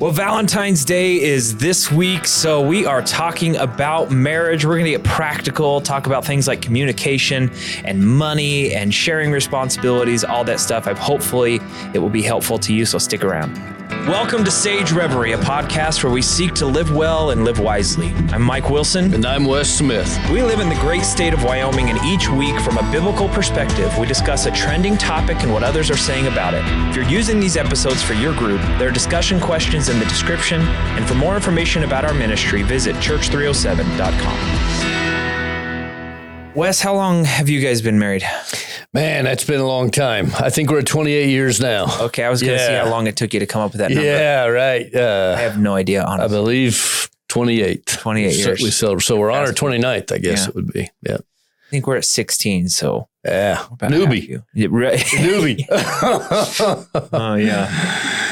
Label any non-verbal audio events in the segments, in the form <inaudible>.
Well, Valentine's Day is this week, so we are talking about marriage. We're going to get practical, talk about things like communication and money and sharing responsibilities, all that stuff. I hopefully it will be helpful to you, so stick around. Welcome to Sage Reverie, a podcast where we seek to live well and live wisely. I'm Mike Wilson. And I'm Wes Smith. We live in the great state of Wyoming, and each week, from a biblical perspective, we discuss a trending topic and what others are saying about it. If you're using these episodes for your group, there are discussion questions in the description. And for more information about our ministry, visit church307.com. Wes, how long have you guys been married? Man, that's been a long time. I think we're at 28 years now. Okay, I was going to see how long it took you to come up with that number. Yeah, right. I Uh, have no idea, honestly. I believe 28. 28 So years. we celebrate. So we're on our 29th, I guess Yeah. it would be. Yeah. I think we're at 16, so Yeah. Newbie. Yeah, right. Newbie. <laughs> Oh yeah.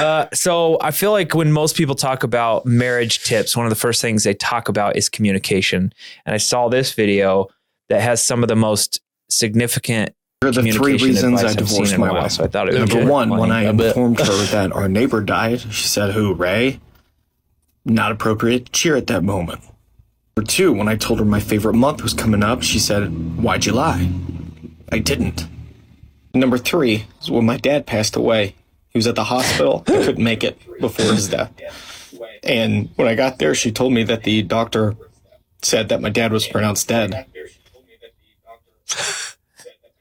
Uh, so I feel like when most people talk about marriage tips, one of the first things they talk about is communication. And I saw this video that has some of the most significant. Here are the three reasons I advice I've seen divorced my wife. So I thought it was Number one, when I I <laughs> informed her that our neighbor died, she said, Who, Ray? Not appropriate to cheer at that moment. Number two, when I told her my favorite month was coming up, she said, Why'd you lie? I didn't. Number three is when my dad passed away. He was at the hospital. He couldn't make it before his death. And when I got there, she told me that the doctor said that my dad was pronounced dead.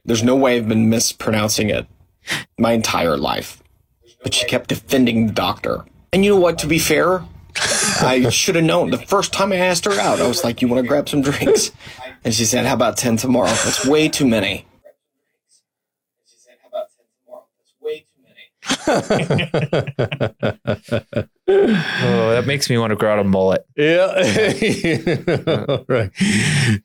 There's no way I've been mispronouncing it my entire life. But she kept defending the doctor. And you know what, to be fair, I should have known. The first time I asked her out, I was like, You want to grab some drinks? And she said, How about 10 tomorrow? That's way too many. Oh, that makes me want to grow out a mullet. yeah. <laughs> right.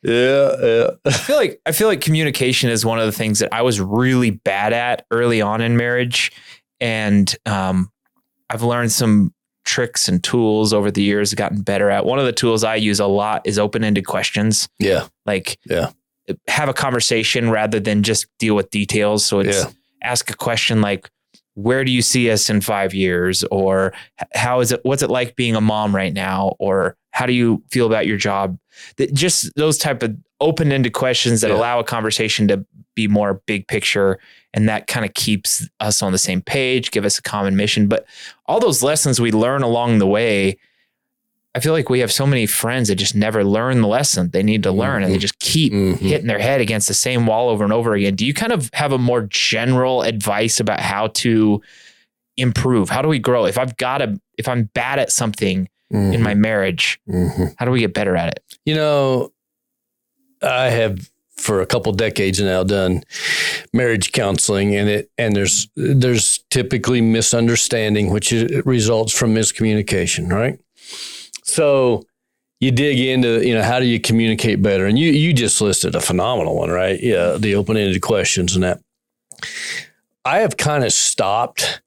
Yeah. Yeah. I feel like I feel like communication is one of the things that I was really bad at early on in marriage, and um, I've learned some tricks and tools over the years, gotten better at. One of the tools I use a lot is open-ended questions. Yeah. Like, Yeah. have a conversation rather than just deal with details. So it's Yeah. ask a question like, where do you see us in five years? Or how is it, what's it like being a mom right now? Or how do you feel about your job? That just those type of open-ended questions that Yeah. allow a conversation to be more big picture. And that kind of keeps us on the same page, give us a common mission. But all those lessons we learn along the way, I feel like we have so many friends that just never learn the lesson they need to learn and they just keep Mhm. hitting their head against the same wall over and over again. Do you kind of have a more general advice about how to improve? How do we grow? If I've got to, if I'm bad at something in my marriage, Mhm. how do we get better at it? You know, I have for a couple decades now done marriage counseling and it and there's there's typically misunderstanding which is, results from miscommunication, right? So you dig into, you know, how do you communicate better? And you you just listed a phenomenal one, right? Yeah, the open-ended questions and that. I have kind of stopped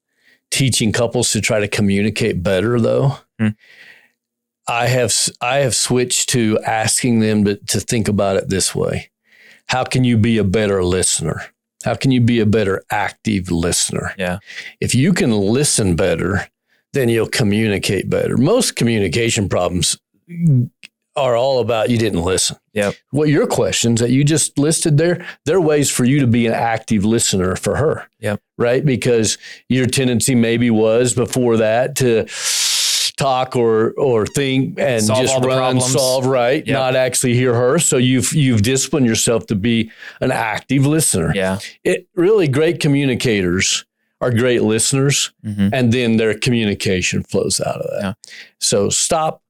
teaching couples to try to communicate better though. Hmm. I have I have switched to asking them to, to think about it this way. How can you be a better listener? How can you be a better active listener? Yeah. If you can listen better, then you'll communicate better. Most communication problems are all about you didn't listen. Yeah. What your questions that you just listed there, they're ways for you to be an active listener for her. Yeah. Right? Because your tendency maybe was before that to talk or or think and Solve just run problems. solve right, Yep. not actually hear her. So you've you've disciplined yourself to be an active listener. Yeah. It really great communicators are great listeners Mhm. and then their communication flows out of that. Yeah. So stop,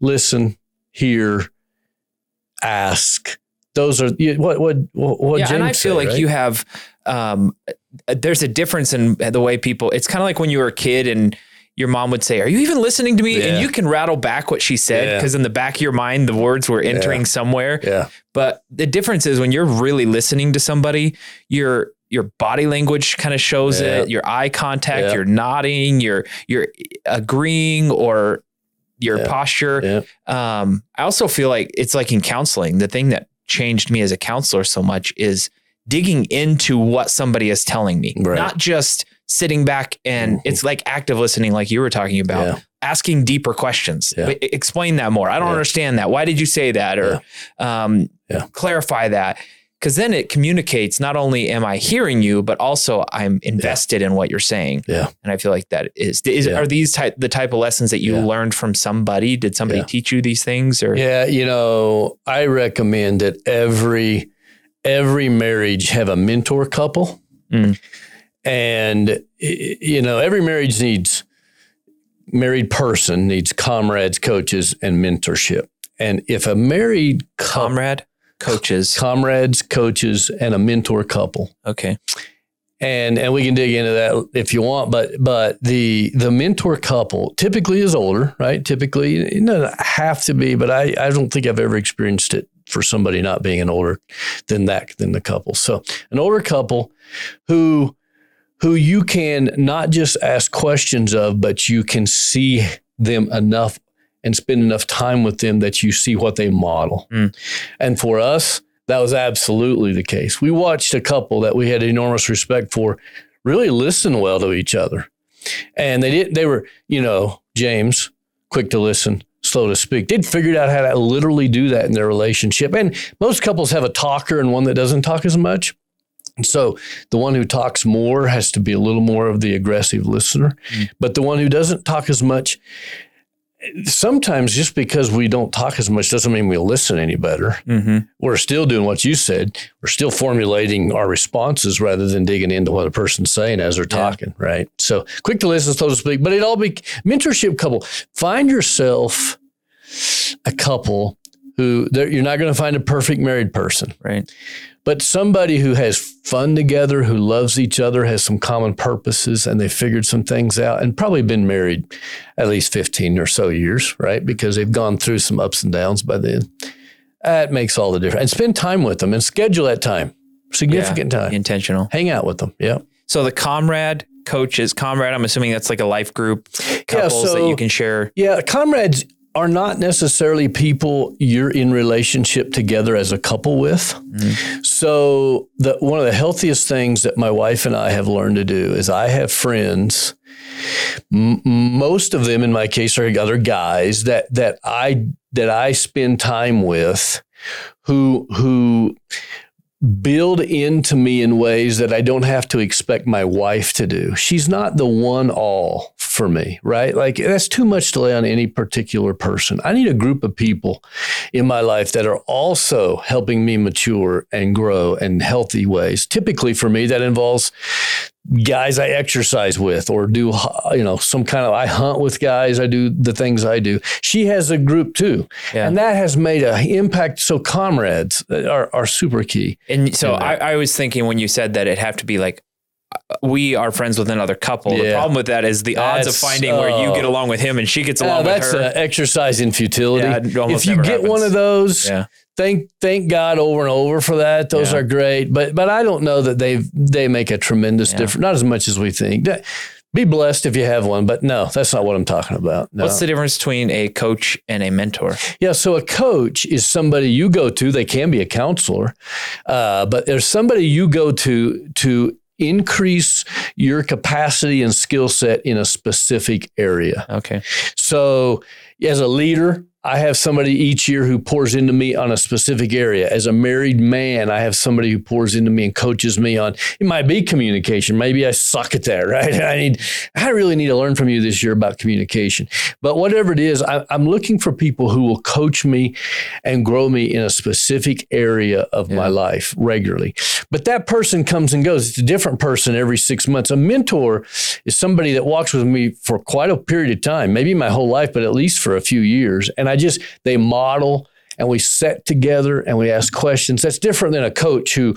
listen, hear, ask. Those are you- what what what, what yeah, and I feel said, like right? you have um, uh, there's a difference in the way people. It's kind of like when you were a kid and your mom would say, "Are you even listening to me?" Yeah. And you can rattle back what she said Yeah. because in the back of your mind the words were entering somewhere. Yeah. But the difference is when you're really listening to somebody, your your body language kind of shows Yeah. it, your eye contact, Yeah. you're nodding, you're you're agreeing or your Yeah. posture. Um, I also feel like it's like in counseling, the thing that changed me as a counselor so much is digging into what somebody is telling me, Right. not just sitting back and Mhm. it's like active listening, like you were talking about, asking deeper questions. Explain that more. I don't understand that. Why did you say that? Or um, clarify that. Because then it communicates not only am I hearing you, but also I'm invested in what you're saying. Yeah. And I feel like that is, is Yeah. are these type the type of lessons that you Yeah. learned from somebody? Did somebody Yeah. teach you these things or Yeah, you know, I recommend that every every marriage have a mentor couple, Mm. and you know, every marriage needs married person needs comrades, coaches, and mentorship. And if a married comrade, coaches? comrades, coaches, and a mentor couple, Okay. and and we can dig into that if you want but but the the mentor couple typically is older right typically it doesn't have to be but i i don't think i've ever experienced it for somebody not being an older than that than the couple so an older couple who who you can not just ask questions of but you can see them enough and spend enough time with them that you see what they model Mm. and for us that was absolutely the case. We watched a couple that we had enormous respect for really listen well to each other. And they didn't, they were, you know, James, quick to listen, slow to speak. They'd figured out how to literally do that in their relationship. And most couples have a talker and one that doesn't talk as much. And so the one who talks more has to be a little more of the aggressive listener. Mm. But the one who doesn't talk as much, sometimes just because we don't talk as much doesn't mean we listen any better Mm-hmm. we're still doing what you said. We're still formulating our responses rather than digging into what a person's saying as they're Yeah. talking, right? So quick to listen, slow to speak, but it all be mentorship couple. Find yourself a couple who you're not going to find a perfect married person, Right. But somebody who has fun together, who loves each other, has some common purposes, and they figured some things out and probably been married at least 15 or so years, right? Because they've gone through some ups and downs by then. That makes all the difference. And spend time with them and schedule that time, significant time. Intentional. Hang out with them. Yeah. So the comrade coaches, comrade, I'm assuming that's like a life group, couples that so- you can share. Yeah. Comrades are not necessarily people you're in relationship together as a couple with. So the one of the healthiest things that my wife and I have learned to do is I have friends. M- most of them, in my case, are other guys that that I that I spend time with, who who build into me in ways that I don't have to expect my wife to do. She's not the one all for me, right? Like that's too much to lay on any particular person. I need a group of people in my life that are also helping me mature and grow in healthy ways. Typically for me that involves guys I exercise with or do you know some kind of I hunt with guys I do the things I do she has a group too Yeah. and that has made an impact so comrades are, are super key And so I, I was thinking when you said that it have to be like we are friends with another couple. The problem with that is the odds of That's- finding where you oh. get along with him and she gets along Uh, with that's her. an exercise in futility. Yeah, if you get one of those, yeah. thank thank God over and over for that. Those Yeah. are great. But but I don't know that they they make a tremendous Yeah. difference. Not as much as we think. Be blessed if you have one, but no, that's not what I'm talking about. No. What's the difference between a coach and a mentor? Yeah, so a coach is somebody you go to. They can be a counselor, uh, but there's somebody you go to to increase your capacity and skill set in a specific area. Okay. So, as a leader, I have somebody each year who pours into me on a specific area. As a married man, I have somebody who pours into me and coaches me on. It might be communication. Maybe I suck at that, <laughs> right? I need. I really need to learn from you this year about communication. But whatever it is, I, I'm looking for people who will coach me and grow me in a specific area of my life regularly. But that person comes and goes. It's a different person every six months. A mentor is somebody that walks with me for quite a period of time, maybe my whole life, but at least for a few years. And I just, they model and we sit together and we ask questions. That's different than a coach who,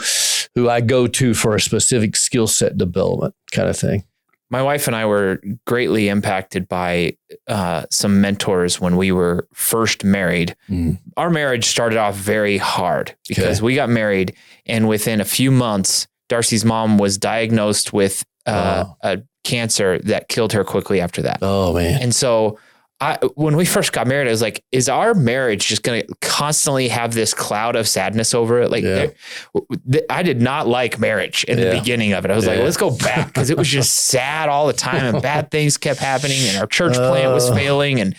who I go to for a specific skill set development kind of thing. My wife and I were greatly impacted by uh, some mentors when we were first married. Mm. Our marriage started off very hard because we got married, and within a few months, Darcy's mom was diagnosed with uh, Wow. a cancer that killed her quickly after that. Oh man. And so I, when we first got married, I was like, is our marriage just going to constantly have this cloud of sadness over it? Like, Yeah. th- I did not like marriage in the beginning of it. I was like, let's go back because it was just <laughs> sad all the time and bad things kept happening and our church plant was Uh. failing. And,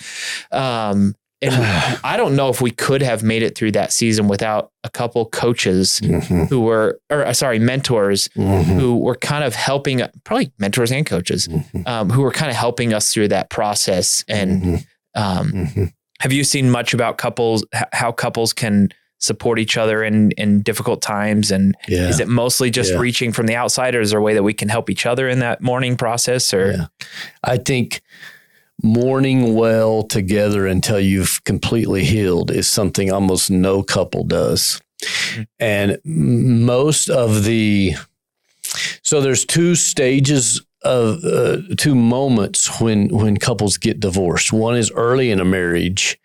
um, and <sighs> I don't know if we could have made it through that season without a couple coaches Mhm. who were, or uh, sorry, mentors Mhm. who were kind of helping, probably mentors and coaches, Mhm. um, who were kind of helping us through that process. And Mhm. um, Mhm. have you seen much about couples, how couples can support each other in in difficult times? And Yeah. is it mostly just Yeah. reaching from the outside, or is there a way that we can help each other in that mourning process? Or Yeah. I think mourning well together until you've completely healed is something almost no couple does. And most of the, so there's two stages of uh, two moments when when couples get divorced. One is early in a marriage,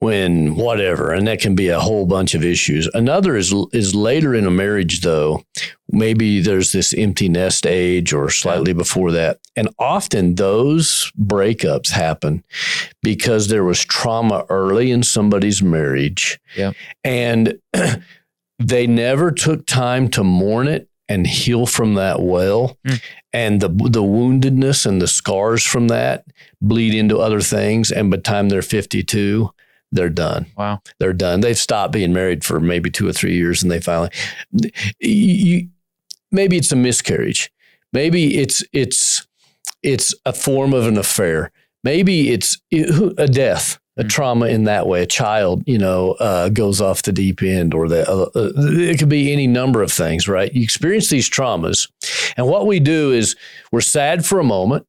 when whatever, and that can be a whole bunch of issues. Another is is later in a marriage, though. Maybe there's this empty nest age or slightly before that, and often those breakups happen because there was trauma early in somebody's marriage, Yeah. and <clears throat> they never took time to mourn it and heal from that well. Mm. and the the woundedness and the scars from that bleed into other things. And by the time they're 52 they're done. Wow, they're done. They've stopped being married for maybe 2 or 3 years and they finally you, maybe it's a miscarriage. Maybe it's it's it's a form of an affair. Maybe it's a death a Mm. trauma in that way a child you know uh, goes off the deep end or the uh, uh, it could be any number of things right you experience these traumas and what we do is we're sad for a moment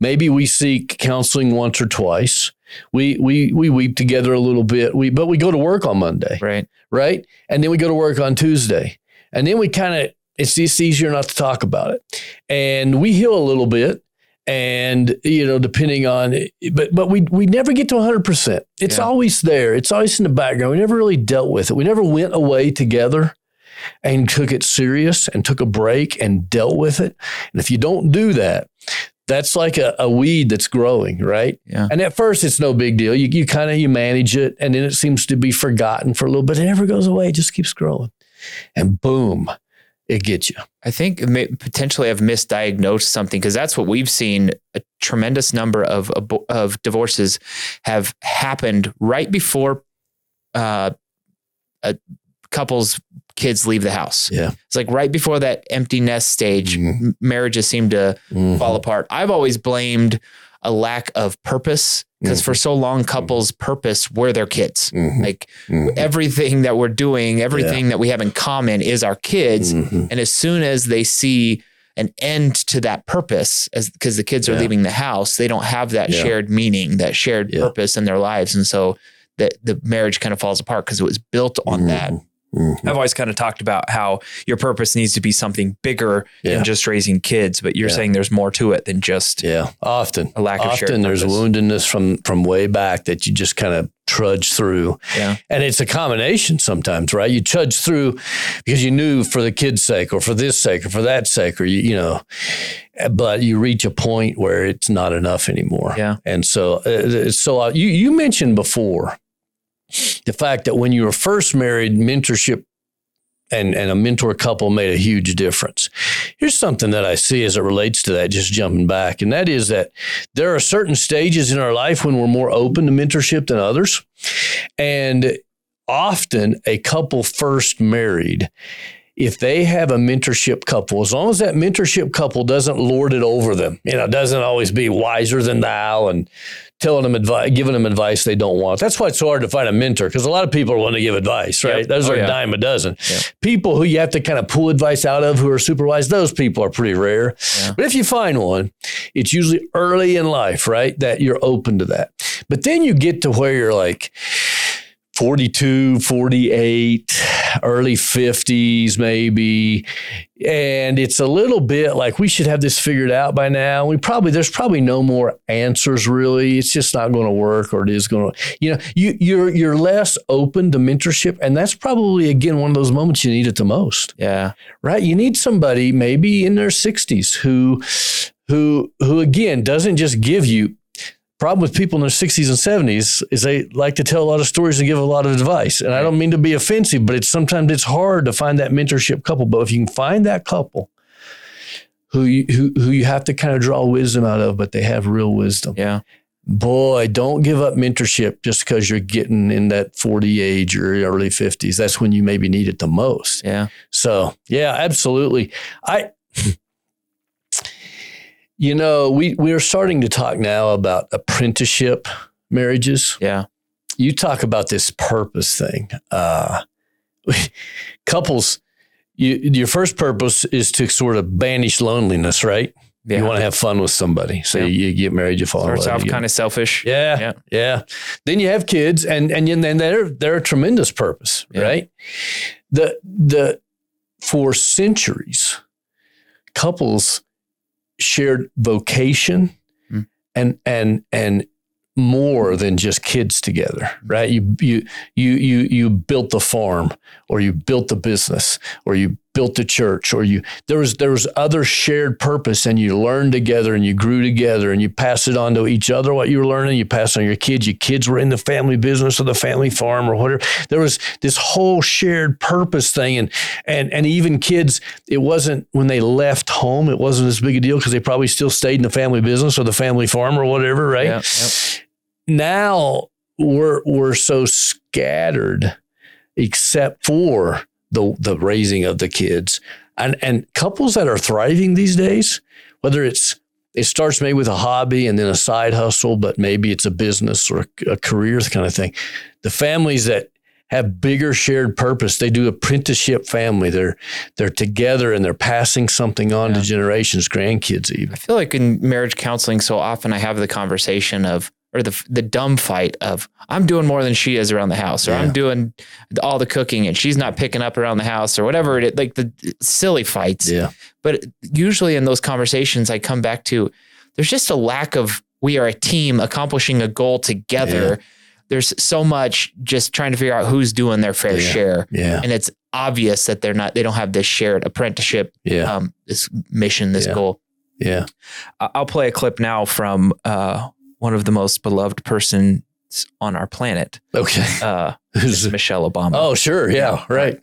maybe we seek counseling once or twice we we we weep together a little bit we but we go to work on monday right, right? And then we go to work on Tuesday. And then we kind of, it's just easier not to talk about it. And we heal a little bit. And, you know, depending on, but, but we, we never get to 100%. It's Yeah. always there. It's always in the background. We never really dealt with it. We never went away together and took it serious and took a break and dealt with it. And if you don't do that, that's like a, a weed that's growing, right? yeah, And at first, it's no big deal. You, you kind of you manage it, and then it seems to be forgotten for a little bit. It never goes away. It just keeps growing, and boom, it gets you. I think potentially I've misdiagnosed something because that's what we've seen. A tremendous number of of divorces have happened right before uh, a couple's kids leave the house. Yeah. It's like right before that empty nest stage, Mhm. marriages seem to Mhm. fall apart. I've always blamed a lack of purpose because for so long, couples' purpose were their kids. Mhm. Like Mhm. everything that we're doing, everything that we have in common is our kids. Mhm. And as soon as they see an end to that purpose, as because the kids are Yeah. leaving the house, they don't have that Yeah. shared meaning, that shared Yeah. purpose in their lives, and so the the marriage kind of falls apart because it was built on that. Mhm. Mhm. I've always kind of talked about how your purpose needs to be something bigger Yeah. than just raising kids, but you're Yeah. saying there's more to it than just Yeah, often. a lack of shared Often there's purpose. woundedness from from way back that you just kind of trudge through. Yeah. And it's a combination sometimes, right? You trudge through because you knew for the kid's sake or for this sake or for that sake, or you, you know, but you reach a point where it's not enough anymore. Yeah. And so, uh, so uh, you, you mentioned before the fact that when you were first married, mentorship and, and a mentor couple made a huge difference. Here's something that I see as it relates to that, just jumping back, and that is that there are certain stages in our life when we're more open to mentorship than others. And often a couple first married, if they have a mentorship couple, as long as that mentorship couple doesn't lord it over them, you know, doesn't always be wiser than thou and telling them advice, giving them advice they don't want. That's why it's so hard to find a mentor because a lot of people are wanting to give advice, right? Yep. Those Oh, are yeah. a dime a dozen. People who you have to kind of pull advice out of who are supervised, those people are pretty rare. Yeah. But if you find one, it's usually early in life, right? That you're open to that. But then you get to where you're like, 42, 48, early 50s, maybe. And it's a little bit like we should have this figured out by now. We probably, there's probably no more answers really. It's just not going to work or it is going to, you know, you, you're, you're less open to mentorship. And that's probably, again, one of those moments you need it the most Yeah. right? You need somebody maybe in their 60s who who who again doesn't just give you problem with people in their 60s and 70s is they like to tell a lot of stories and give a lot of advice. And I don't mean to be offensive, but it's sometimes it's hard to find that mentorship couple. But if you can find that couple who you, who, who you have to kind of draw wisdom out of, but they have real wisdom. Yeah. Boy, don't give up mentorship just because you're getting in that 40 age or early 50s. That's when you maybe need it the most. Yeah. So, yeah, absolutely. I <laughs> you know, we we are starting to talk now about apprenticeship marriages. Yeah. You talk about this purpose thing. Uh, <laughs> couples, you, your first purpose is to sort of banish loneliness, right? Yeah. You want to have fun with somebody. So Yeah. you, you get married, you fall in Starts love. off kind of selfish. yeah, Yeah. yeah, Then you have kids, and and then they're they're a tremendous purpose, Yeah. right? The the for centuries, couples shared vocation Mm. and and and more than just kids together, right? You you you you you built the farm, or you built the business, or you built the church, or you there was there was other shared purpose, and you learned together, and you grew together, and you passed it on to each other what you were learning. You passed on your kids. Your kids were in the family business or the family farm or whatever. There was this whole shared purpose thing, and and and even kids, it wasn't when they left home, it wasn't as big a deal because they probably still stayed in the family business or the family farm or whatever, right? Yeah. Yep. now we're we're so scattered except for the the raising of the kids. And and couples that are thriving these days whether it's it starts maybe with a hobby and then a side hustle but maybe it's a business or a, a career kind of thing. The families that have bigger shared purpose they do apprenticeship family. They're they're together and they're passing something on to generations grandkids even. I feel like in marriage counseling, so often I have the conversation of, or the the dumb fight of, I'm doing more than she is around the house, or Yeah. I'm doing all the cooking and she's not picking up around the house, or whatever it is, like the silly fights. yeah But usually in those conversations, I come back to, there's just a lack of, we are a team accomplishing a goal together. There's so much just trying to figure out who's doing their fair Yeah. share. yeah And it's obvious that they're not, they don't have this shared apprenticeship, yeah um, this mission, this Yeah. goal. yeah I- I'll play a clip now from uh, one of the most beloved persons on our planet, okay uh, <laughs> Who's- Michelle Obama. Oh, sure. Yeah. Right.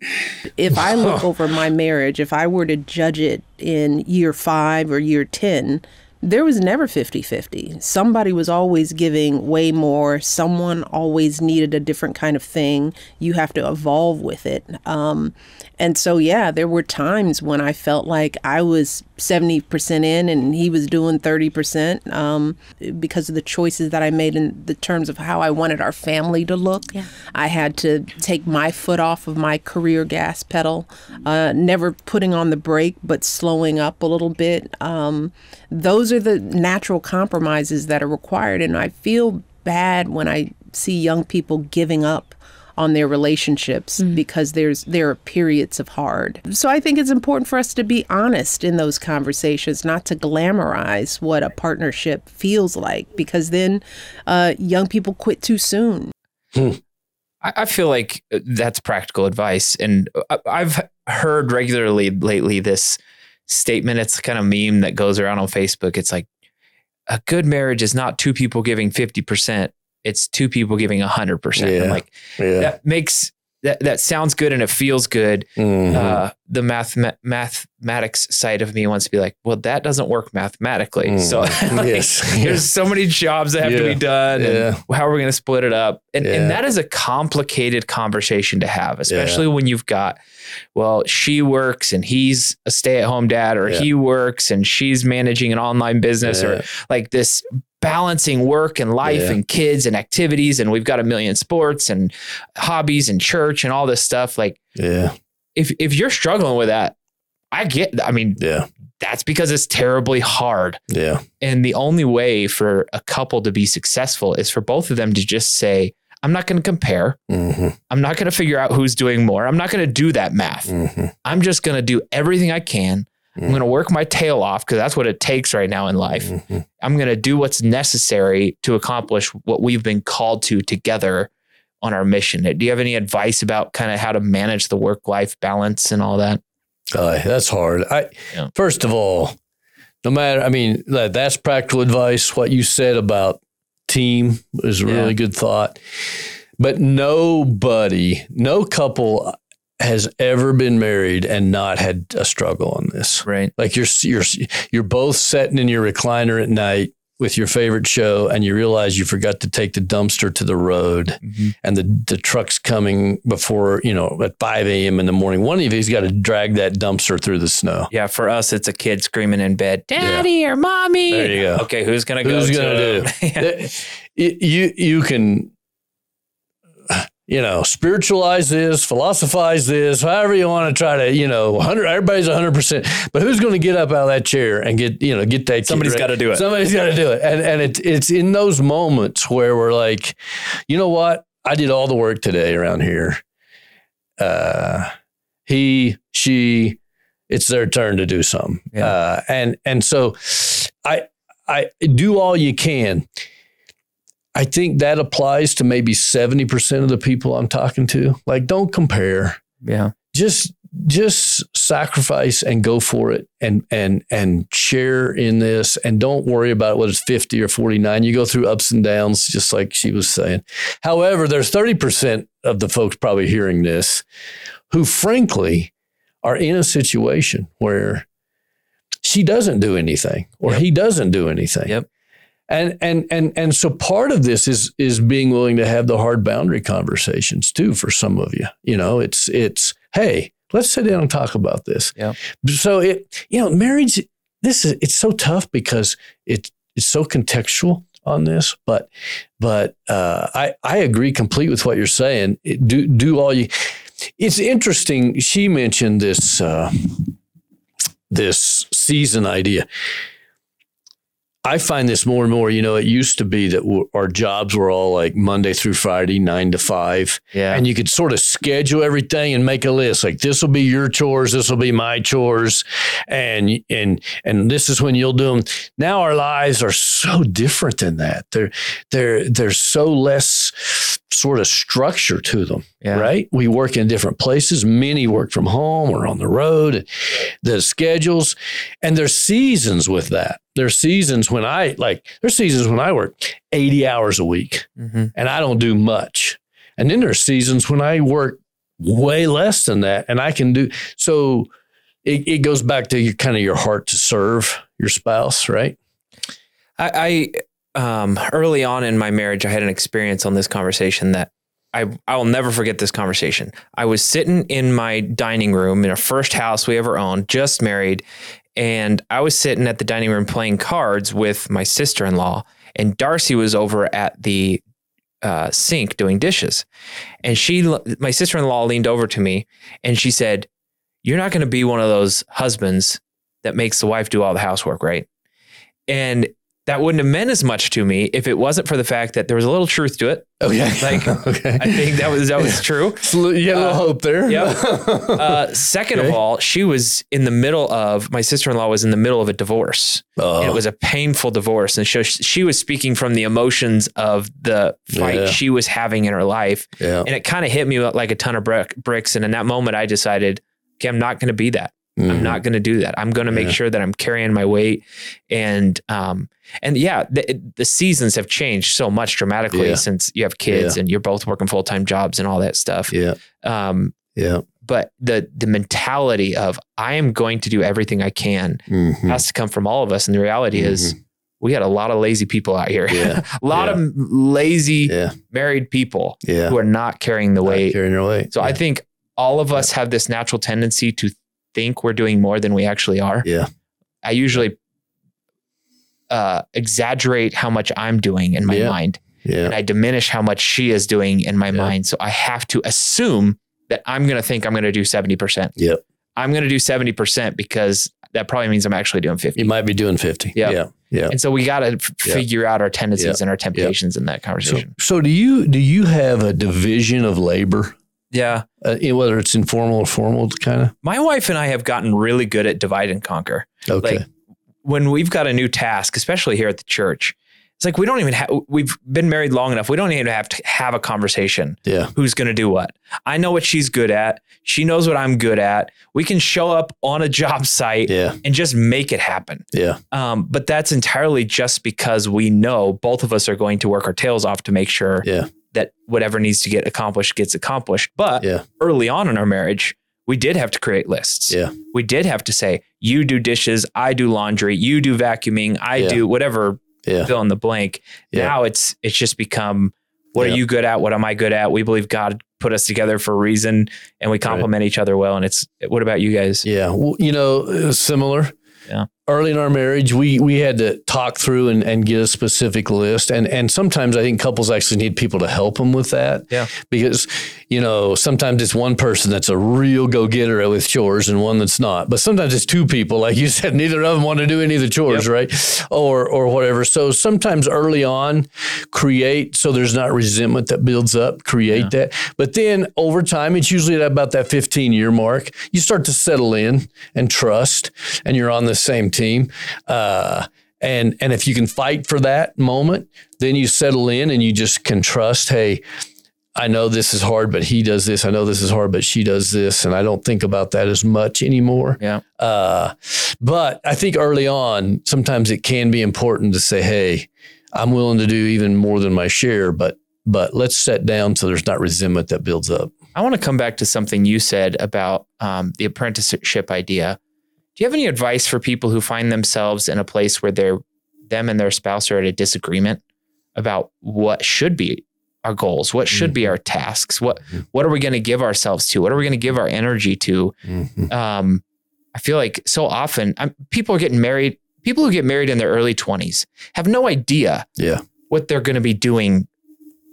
if I look <laughs> over my marriage, if I were to judge it in year five or year 10, there was never 50 50. Somebody was always giving way more. Someone always needed a different kind of thing. You have to evolve with it. Um, and so, yeah, there were times when I felt like I was 70% in and he was doing 30% um, because of the choices that I made in the terms of how I wanted our family to look. I had to take my foot off of my career gas pedal, uh, never putting on the brake, but slowing up a little bit. Um, those are the natural compromises that are required. And I feel bad when I see young people giving up on their relationships because there's there are periods of hard. So I think it's important for us to be honest in those conversations, not to glamorize what a partnership feels like, because then uh, young people quit too soon. I, I feel like uh, that's practical advice. And I- I've heard regularly lately this statement. It's kind of meme that goes around on Facebook. It's like, a good marriage is not two people giving 50%, it's two people giving 100%. Yeah. I'm like, Yeah. that makes that, that sounds good and it feels good. Mhm. uh, the math mathematics side of me wants to be like, well, that doesn't work mathematically. So Mm. <laughs> like, <laughs> Yes. there's so many jobs that have to be done, Yeah. and how are we going to split it up? And, Yeah. and that is a complicated conversation to have, especially when you've got, well, she works and he's a stay-at-home dad, or Yeah. he works and she's managing an online business, or like this balancing work and life Yeah. and kids and activities and we've got a million sports and hobbies and church and all this stuff like Yeah. if if you're struggling with that, I get. I mean, Yeah. that's because it's terribly hard. Yeah. And the only way for a couple to be successful is for both of them to just say, "I'm not going to compare. hmm I'm not going to figure out who's doing more. I'm not going to do that math. hmm I'm just going to do everything I can. I'm going to work my tail off because that's what it takes right now in life. hmm I'm going to do what's necessary to accomplish what we've been called to together." On our mission. Do you have any advice about kind of how to manage the work life balance and all that? Uh, that's hard. I Yeah. first of all, no matter. I mean, that, that's practical advice. What you said about team is a really Yeah. good thought. But nobody, no couple has ever been married and not had a struggle on this. Right. Like you're you're you're both sitting in your recliner at night with your favorite show, and you realize you forgot to take the dumpster to the road, Mhm. and the the truck's coming before you know at five a.m. in the morning. One of you's got to drag that dumpster through the snow. Yeah, for us, it's a kid screaming in bed, "Daddy or mommy!" There you go. Okay, who's gonna go? Who's gonna do? him? <laughs> Yeah. You you can you know spiritualize this philosophize this however you want to try to you know 100 everybody's 100% but who's going to get up out of that chair and get you know get that Somebody's ready? gotta do it. somebody's got to do it and and it, it's in those moments where we're like you know what i did all the work today around here uh he she it's their turn to do something Yeah. uh and and so i i do all you can I think that applies to maybe 70% of the people I'm talking to. Like, don't compare. yeah, Just just sacrifice and go for it and and and share in this and don't worry about whether it's 50 or 49 you go through ups and downs just like she was saying however there's 30% of the folks probably hearing this who frankly are in a situation where she doesn't do anything or Yep. he doesn't do anything Yep. And and and and so part of this is is being willing to have the hard boundary conversations too for some of you. You know it's it's hey let's sit down and talk about this. Yeah. so it you know marriage this is it's so tough because it it's so contextual on this but but uh, I I agree complete with what you're saying. It- do do all you it's interesting. She mentioned this uh, this season idea I find this more and more. You know, it used to be that our jobs were all like Monday through Friday, nine to five, yeah, and you could sort of schedule everything and make a list. Like this will be your chores, this will be my chores, and and and this is when you'll do them. Now our lives are so different than that. They're they're they're so less sort of structure to them yeah. right? We work in different places. Many work from home or on the road. The schedules, and there's seasons with that. There's seasons when I like. There's seasons when I work 80 hours a week Mhm. and I don't do much. And then there's seasons when I work way less than that and I can do so. It, it goes back to your kind of your heart to serve your spouse, right? I, I um, early on in my marriage, I had an experience on this conversation that I I will never forget. This conversation. I was sitting in my dining room in our first house we ever owned, just married, and I was sitting at the dining room playing cards with my sister in law, and Darcy was over at the uh, sink doing dishes, and she, my sister in law, leaned over to me and she said, "You're not going to be one of those husbands that makes the wife do all the housework, right?" And that wouldn't have meant as much to me if it wasn't for the fact that there was a little truth to it. Oh yeah, Like, <laughs> okay. I think that was that was true. <laughs> you had a little Uh, hope there. yep. <laughs> Uh, second of all, she was in the middle of my sister in law was in the middle of a divorce. Oh, it was a painful divorce, and so she, she was speaking from the emotions of the fight Yeah. she was having in her life, yeah. and it kind of hit me like a ton of brick, bricks. And in that moment, I decided, okay, I'm not going to be that. Mhm. I'm not going to do that. I'm going to make Yeah. sure that I'm carrying my weight, and um, and yeah, the, the seasons have changed so much dramatically Yeah. since you have kids Yeah. and you're both working full time jobs and all that stuff. Yeah, Um, yeah. but the the mentality of I am going to do everything I can Mhm. has to come from all of us, and the reality is we got a lot of lazy people out here. Yeah. <laughs> a lot Yeah. of lazy Yeah, married people yeah. who are not carrying the Not weight. carrying their weight. So I think all of us have this natural tendency to think we're doing more than we actually are. Yeah. I usually uh, exaggerate how much I'm doing in my Yeah. mind, yeah, and I diminish how much she is doing in my Yeah. mind. So I have to assume that I'm going to think I'm going to do 70%. Yep. I'm going to do 70% because that probably means I'm actually doing 50. you might be doing fifty. Yeah. yeah, yeah. And so we got to f- Yeah. figure out our tendencies Yeah. and our temptations in that So, conversation. so do you do you have a division of labor, yeah. uh, whether it's informal or formal, kind of? My wife and I have gotten really good at divide and conquer. Okay. Like when we've got a new task, especially here at the church, It's like we don't even have. We've been married long enough. We don't even have to have a conversation. Yeah. Who's going to do what? I know what she's good at. She knows what I'm good at. We can show up on a job <laughs> site Yeah. and just make it happen. Yeah. Um, but that's entirely just because we know both of us are going to work our tails off to make sure Yeah. That whatever needs to get accomplished gets accomplished. But Yeah. early on in our marriage, we did have to create lists. Yeah. We did have to say, you do dishes, I do laundry, you do vacuuming, I Yeah. do whatever, Yeah. fill in the blank. Yeah. Now it's it's just become what Yeah. are you good at? What am I good at? We believe God put us together for a reason and we complement each other well. And it's what about you guys? Yeah, well, you know, uh, similar. Yeah. Early in our marriage, we we had to talk through and, and get a specific list, and and sometimes I think couples actually need people to help them with that. Yeah. because you know sometimes it's one person that's a real go getter with chores and one that's not, but sometimes it's two people, like you <laughs> said, neither of them want to do any of the chores, right? Or or whatever. So sometimes early on, create so there's not resentment that builds up. Create that, but then over time, it's usually at about that 15 year mark. You start to settle in and trust, and you're on the same team. Uh, and and if you can fight for that moment, then you settle in and you just can trust. Hey, I know this is hard, but he does this. I know this is hard, but she does this, and I don't think about that as much anymore. Yeah. Uh, but I think early on, sometimes it can be important to say, "Hey, I'm willing to do even more than my share, but but let's set down so there's not resentment that builds up." I want to come back to something you said about um, the apprenticeship idea. Do you have any advice for people who find themselves in a place where they're them and their spouse are at a disagreement about what should be our goals, what should be our tasks, what what are we going to give ourselves to, what are we going to give our energy to? Um, I feel like so often um, people are getting married. People who get married in their early twenties have no idea Yeah. what they're going to be doing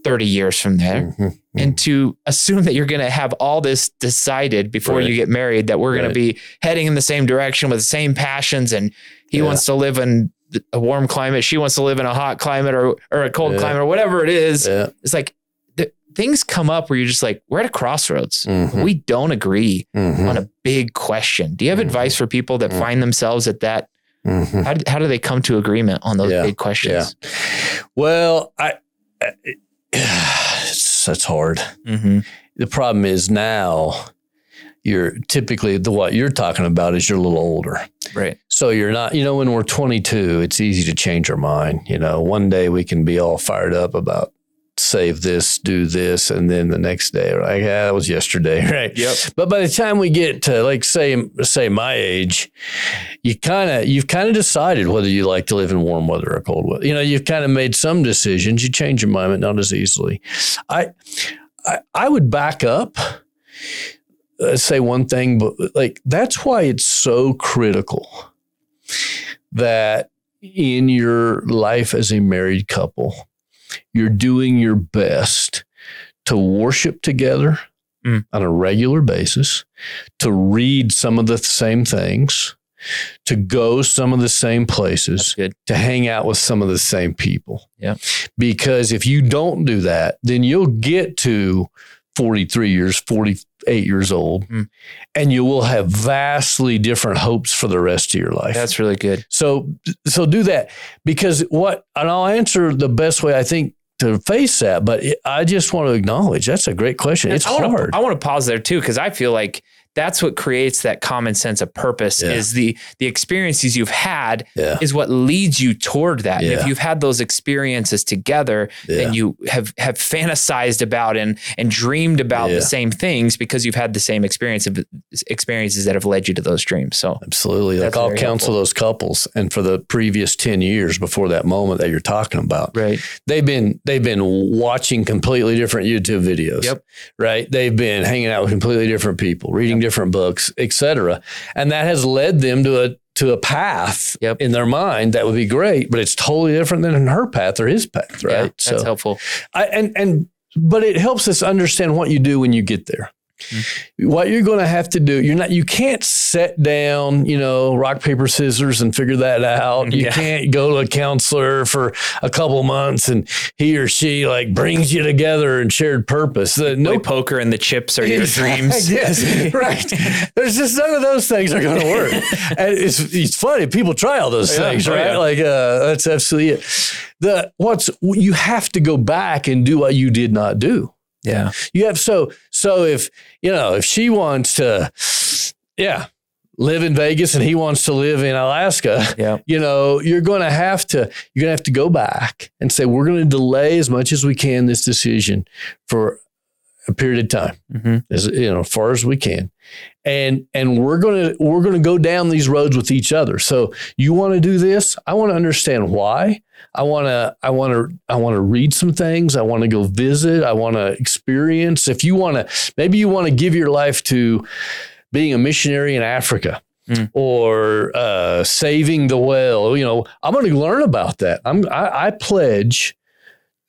thirty years from there And to assume that you're going to have all this decided before Right. you get married that we're going to be heading in the same direction with the same passions and he Yeah. wants to live in a warm climate she wants to live in a hot climate or or a cold Yeah. climate or whatever it is Yeah. it's like th- things come up where you're just like we're at a crossroads Mhm. we don't agree Mhm. on a big question do you have Mhm. advice for people that Mhm. find themselves at that Mhm. how do, how do they come to agreement on those Yeah. big questions Well, I, I <sighs> that's hard. Mhm. The problem is now you're typically the what you're talking about is you're a little older. right So you're not, you know, when we're 22, it's easy to change our mind. You know, one day we can be all fired up about save this, do this, and then the next day, like, yeah, that was yesterday, <laughs> right? Yep. But by the time we get to like say say my age, you kind of you've kind of decided whether you like to live in warm weather or cold weather. You know, you've kind of made some decisions. You change your mind, but not as easily. I I, I would back up. Uh, say one thing, but like that's why it's so critical that in your life as a married couple, you're doing your best to worship together Mm. on a regular basis, to read some of the same things, to go some of the same places, to hang out with some of the same people. Yeah. Because if you don't do that, then you'll get to 43 years, 48 years old, Mm. and you will have vastly different hopes for the rest of your life. that's really good So so do that because what and I'll answer the best way I think to face that, but I just want to acknowledge that's a great question. It's I wanna, hard. I want to pause there too because I feel like that's what creates that common sense of purpose Yeah. is the the experiences you've had yeah. is what leads you toward that. And Yeah. if you've had those experiences together, then you have have fantasized about and and dreamed about the same things because you've had the same experience of experiences that have led you to those dreams. So Absolutely. Like I'll counsel helpful. those couples and for the previous 10 years before that moment that you're talking about. right. They've been they've been watching completely different YouTube videos. Yep. Right? They've been hanging out with completely different people, reading different books, etc. And that has led them to a to a path Yep. in their mind that would be great, but it's totally different than in her path or his path, Yeah, right? that's helpful. I, and and but it helps us understand what you do when you get there. What you're going to have to do, you're not, you can't set down, you know, rock, paper, scissors and figure that out. You Yeah. can't go to a counselor for a couple months and he or she like brings you together and shared purpose. The, No poker and the chips are your dreams. <laughs> yes, right. There's just none of those things are going to work. <laughs> and it's it's funny. People try all those Yeah, things, oh, right? yeah. Like uh, that's absolutely it. The what's you have to go back and do what you did not do. Yeah. You have so so if you know if she wants to, yeah, live in Vegas and he wants to live in Alaska, Yeah. you know, you're going to have to you're going to have to go back and say we're going to delay as much as we can this decision for a period of time hmm as you know, far as we can. And and we're gonna we're gonna go down these roads with each other. So you want to do this? I want to understand why. I want to I want to I want to read some things. I want to go visit. I want to experience. If you want to, maybe you want to give your life to being a missionary in Africa. Mm. Or uh, saving the whale, you know, I'm going to learn about that. I'm I, I pledge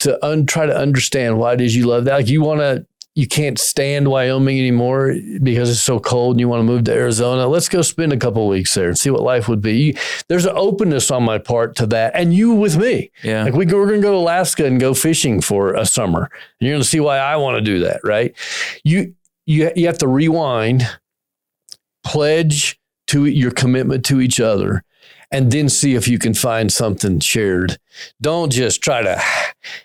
to un, try to understand why is you love that. Like you want to you can't stand Wyoming anymore because it's so cold and you want to move to Arizona, let's go spend a couple of weeks there and see what life would be. You- There's an openness on my part to that, and you with me. Yeah. Like we go, we're going to go to Alaska and go fishing for a summer. And you're going to see why I want to do that, right? You you you have to rewind, pledge to your commitment to each other, and then see if you can find something shared. Don't just try to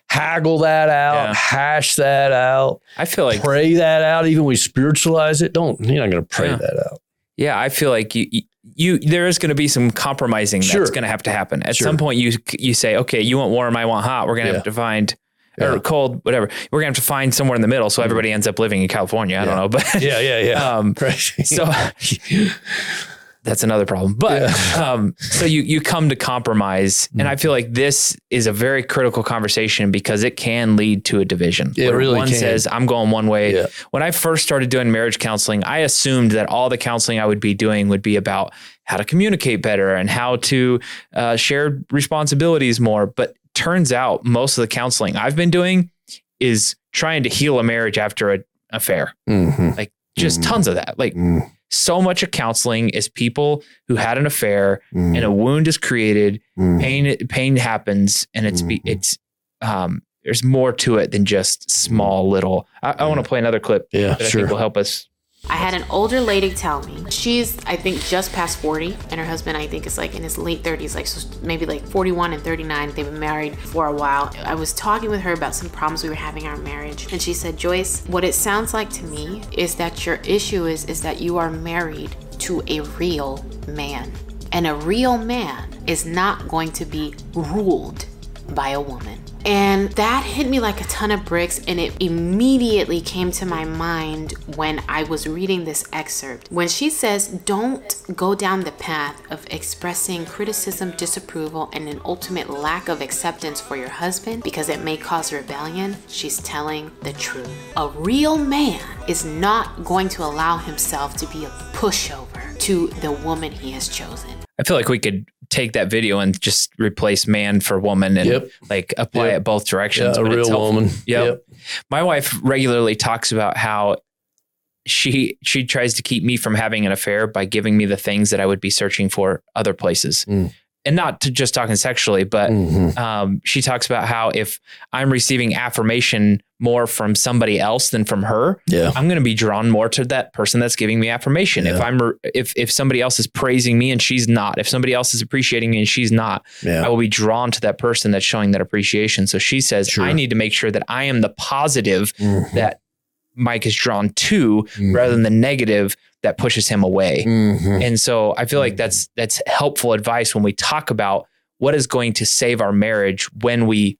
haggle that out, Yeah. hash that out, I feel like pray that out. Even we spiritualize it. Don't you're not going to pray Yeah. that out. Yeah, I feel like you, you, you there is going to be some compromising Sure. that's going to have to happen. At Sure. some point, you you say, okay, you want warm, I want hot. We're going to Yeah. have to find Yeah. or cold, whatever. We're going to have to find somewhere in the middle, so everybody ends up living in California. I don't know, but Yeah, yeah, yeah. <laughs> um, <laughs> right. so <laughs> that's another problem. But <laughs> um, so you you come to compromise, and I Mm-hmm. feel like this is a very critical conversation because it can lead to a division. It where really one can. says I'm going one way. Yeah. When I first started doing marriage counseling, I assumed that all the counseling I would be doing would be about how to communicate better and how to uh, share responsibilities more. But turns out most of the counseling I've been doing is trying to heal a marriage after an affair. Mhm. Like just Mhm. tons of that. Like Mm, so much of counseling is people who had an affair mm, and a wound is created, mm. pain pain happens, and it's be, Mhm. it's um there's more to it than just small little. I, I want to play another clip Yeah, that I sure. think will help us. I had an older lady tell me she's, I think, just past 40, and her husband, I think, is like in his late 30s, like so maybe like 41 and 39. They've been married for a while. I was talking with her about some problems we were having in our marriage, and she said, Joyce, what it sounds like to me is that your issue is is that you are married to a real man, and a real man is not going to be ruled by a woman. And that hit me like a ton of bricks, and it immediately came to my mind when I was reading this excerpt. When she says, Don't go down the path of expressing criticism, disapproval, and an ultimate lack of acceptance for your husband because it may cause rebellion, she's telling the truth. A real man is not going to allow himself to be a pushover to the woman he has chosen. I feel like we could take that video and just replace man for woman and Yep. like apply Yep. it both directions. Yeah, a real woman. Yep. My wife regularly talks about how she she tries to keep me from having an affair by giving me the things that I would be searching for other places. Mm. And not to just talking sexually, but Mhm. um, she talks about how if I'm receiving affirmation more from somebody else than from her, Yeah. I'm going to be drawn more to that person that's giving me affirmation. If I'm if if somebody else is praising me and she's not, if somebody else is appreciating me and she's not, I will be drawn to that person that's showing that appreciation. So she says, Sure. I need to make sure that I am the positive Mhm. that Mike is drawn to Mhm. rather than the negative that pushes him away. Mhm. And so I feel like that's that's helpful advice when we talk about what is going to save our marriage when we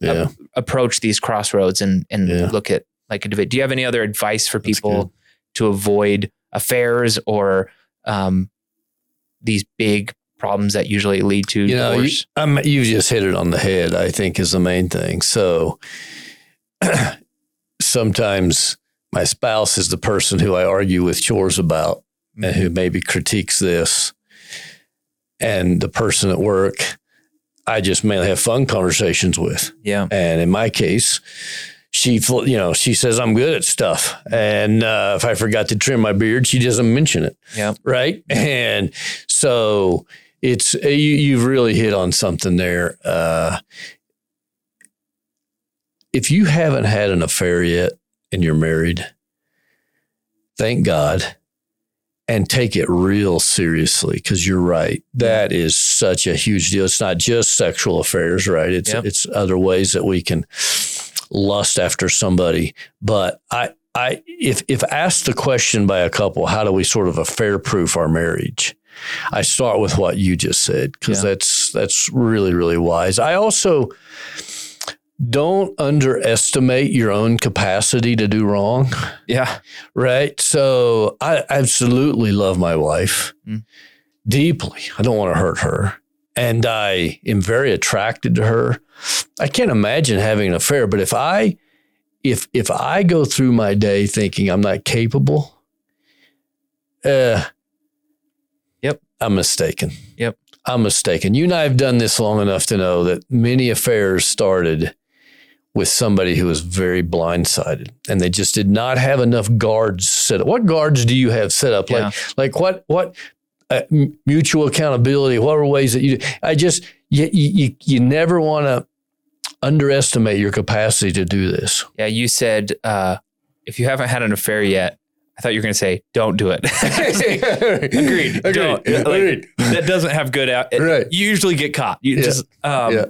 Yeah. approach these crossroads and and Yeah. look at like a debate. Do you have any other advice for people to avoid affairs or um, these big problems that usually lead to you know, you, divorce? I'm, you just hit it on the head. I think is the main thing. So <clears throat> sometimes my spouse is the person who I argue with chores about, and who maybe critiques this, and the person at work I just mainly have fun conversations with. yeah. And in my case, she, you know, she says I'm good at stuff, and uh, if I forgot to trim my beard, she doesn't mention it. Yeah. right? And so it's you, you've really hit on something there. Uh, if you haven't had an affair yet and you're married, thank God and take it real seriously because you're right. That is such a huge deal. It's not just sexual affairs, right? It's Yep. it's other ways that we can lust after somebody. But I I if if asked the question by a couple, how do we sort of affair proof our marriage? I start with what you just said because Yeah. that's that's really really wise. I also don't underestimate your own capacity to do wrong. Yeah. Right. So I absolutely love my wife Mm. deeply. I don't want to hurt her. And I am very attracted to her. I can't imagine having an affair, but if I if if I go through my day thinking I'm not capable, uh Yep. I'm mistaken. Yep. I'm mistaken. You and I have done this long enough to know that many affairs started with somebody who was very blindsided and they just did not have enough guards set up. What guards do you have set up? Yeah. Like, like what, what uh, mutual accountability? What are ways that you, I just, you, you, you never want to underestimate your capacity to do this. Yeah. You said uh, if you haven't had an affair yet, I thought you were going to say, don't do it. Agreed. <laughs> <laughs> Agreed. Don't. Like, Agreed. that doesn't have good out. Right. You usually get caught. You Yeah. just, um, Yeah.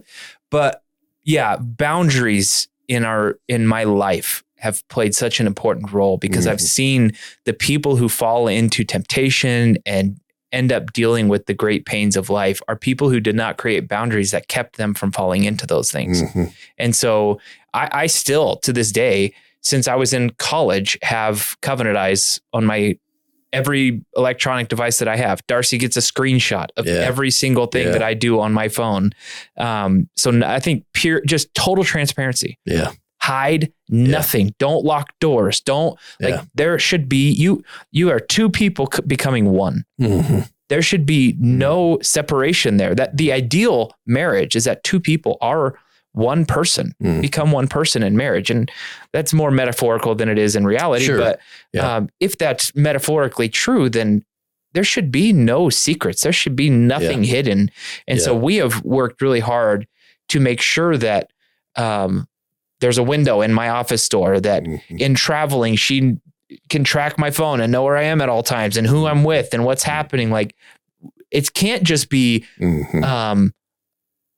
but yeah, boundaries in our, in my life have played such an important role because I've Mhm. seen the people who fall into temptation and end up dealing with the great pains of life are people who did not create boundaries that kept them from falling into those things. Mhm. And so I, I still, to this day, since I was in college, have Covenant Eyes on my every electronic device that I have. Darcy gets a screenshot of Yeah. every single thing Yeah. that I do on my phone. Um, so I think pure, just total transparency. Yeah. Hide nothing. Don't lock doors. Don't like. Yeah. There should be you. You are two people becoming one Mhm. there should be no separation there. That the ideal marriage is that two people are one person, Mm. become one person in marriage. And that's more metaphorical than it is in reality. Sure. But Yeah. um, if that's metaphorically true, then there should be no secrets. There should be nothing hidden. And so we have worked really hard to make sure that um, there's a window in my office door that Mhm. in traveling, she can track my phone and know where I am at all times and who I'm with and what's happening. Like it can't just be Mhm. um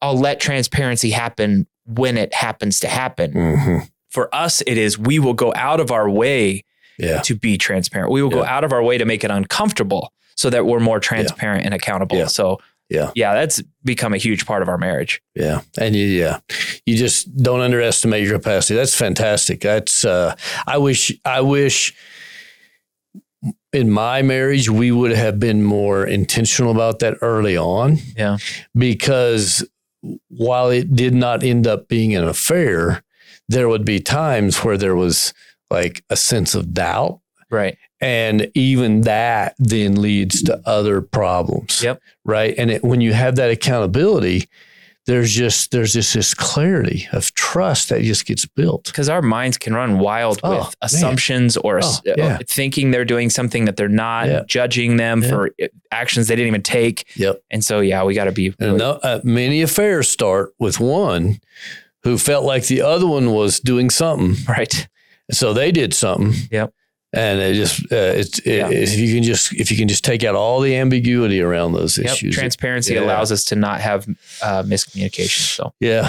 I'll let transparency happen when it happens to happen. Mhm. For us, it is we will go out of our way Yeah. to be transparent. We will go out of our way to make it uncomfortable so that we're more transparent and accountable. Yeah. So Yeah. yeah, that's become a huge part of our marriage. Yeah. And you, yeah, you just don't underestimate your capacity. That's fantastic. That's, uh, I wish, I wish in my marriage, we would have been more intentional about that early on Yeah. because while it did not end up being an affair, there would be times where there was like a sense of doubt. Right. And even that then leads to other problems. Yep. Right. And it, when you have that accountability, there's just there's just this clarity of trust that just gets built. Because our minds can run wild Oh, with man. assumptions or Oh, yeah. uh, thinking they're doing something that they're not, Yeah. judging them Yeah. for uh, actions they didn't even take. Yep. And so, yeah, we got to be. And no, uh, many affairs start with one who felt like the other one was doing something, right. so they did something. Yep. And it just uh, it's it, Yeah. if you can just if you can just take out all the ambiguity around those Yep. issues. Transparency Yeah. allows us to not have uh, miscommunication. So, yeah.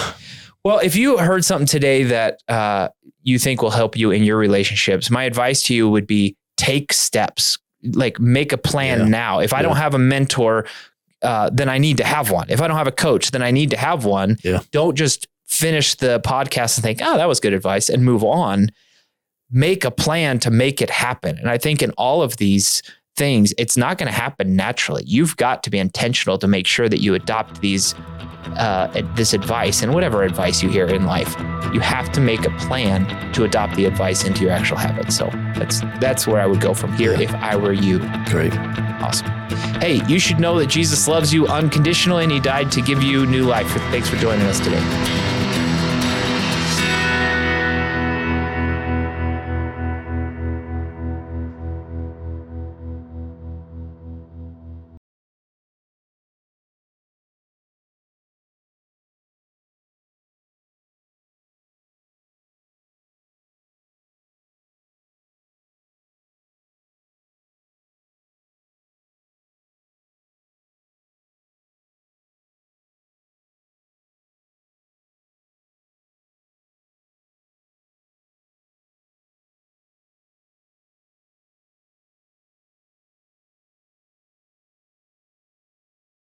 well, if you heard something today that uh, you think will help you in your relationships, my advice to you would be take steps. Like make a plan Yeah. now. If I don't have a mentor, uh, then I need to have one. If I don't have a coach, then I need to have one. Yeah. Don't just finish the podcast and think, oh, that was good advice and move on. Make a plan to make it happen. And I think in all of these things, it's not going to happen naturally. You've got to be intentional to make sure that you adopt these uh, this advice and whatever advice you hear in life. You have to make a plan to adopt the advice into your actual habits. So that's that's where I would go from here Yeah. if I were you. Great. Awesome. Hey, you should know that Jesus loves you unconditionally and he died to give you new life. Thanks for joining us today.